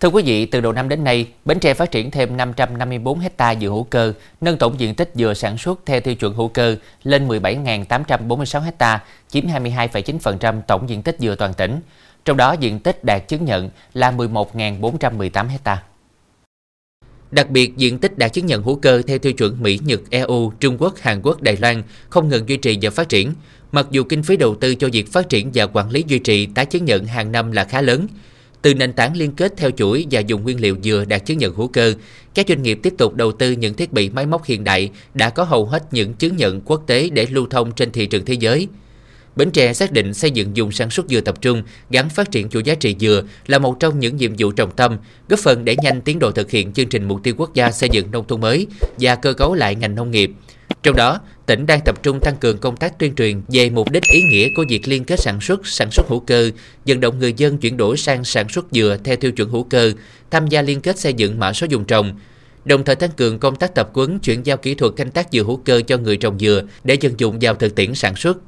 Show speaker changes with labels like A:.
A: Thưa quý vị, từ đầu năm đến nay, Bến Tre phát triển thêm 554 hecta dừa hữu cơ, nâng tổng diện tích dừa sản xuất theo tiêu chuẩn hữu cơ lên 17.846 hecta, chiếm 22,9% tổng diện tích dừa toàn tỉnh. Trong đó diện tích đạt chứng nhận là 11.418 hecta. Đặc biệt, diện tích đạt chứng nhận hữu cơ theo tiêu chuẩn Mỹ, Nhật, EU, Trung Quốc, Hàn Quốc, Đài Loan không ngừng duy trì và phát triển. Mặc dù kinh phí đầu tư cho việc phát triển và quản lý duy trì tái chứng nhận hàng năm là khá lớn, từ nền tảng liên kết theo chuỗi và dùng nguyên liệu dừa đạt chứng nhận hữu cơ, các doanh nghiệp tiếp tục đầu tư những thiết bị máy móc hiện đại đã có hầu hết những chứng nhận quốc tế để lưu thông trên thị trường thế giới. Bến Tre xác định xây dựng dùng sản xuất dừa tập trung gắn phát triển chuỗi giá trị dừa là một trong những nhiệm vụ trọng tâm, góp phần để nhanh tiến độ thực hiện chương trình mục tiêu quốc gia xây dựng nông thôn mới và cơ cấu lại ngành nông nghiệp. Trong đó, tỉnh đang tập trung tăng cường công tác tuyên truyền về mục đích ý nghĩa của việc liên kết sản xuất, sản xuất hữu cơ, vận động người dân chuyển đổi sang sản xuất dừa theo tiêu chuẩn hữu cơ, tham gia liên kết xây dựng mã số dùng trồng, đồng thời tăng cường công tác tập quấn chuyển giao kỹ thuật canh tác dừa hữu cơ cho người trồng dừa để dân dụng vào thực tiễn sản xuất.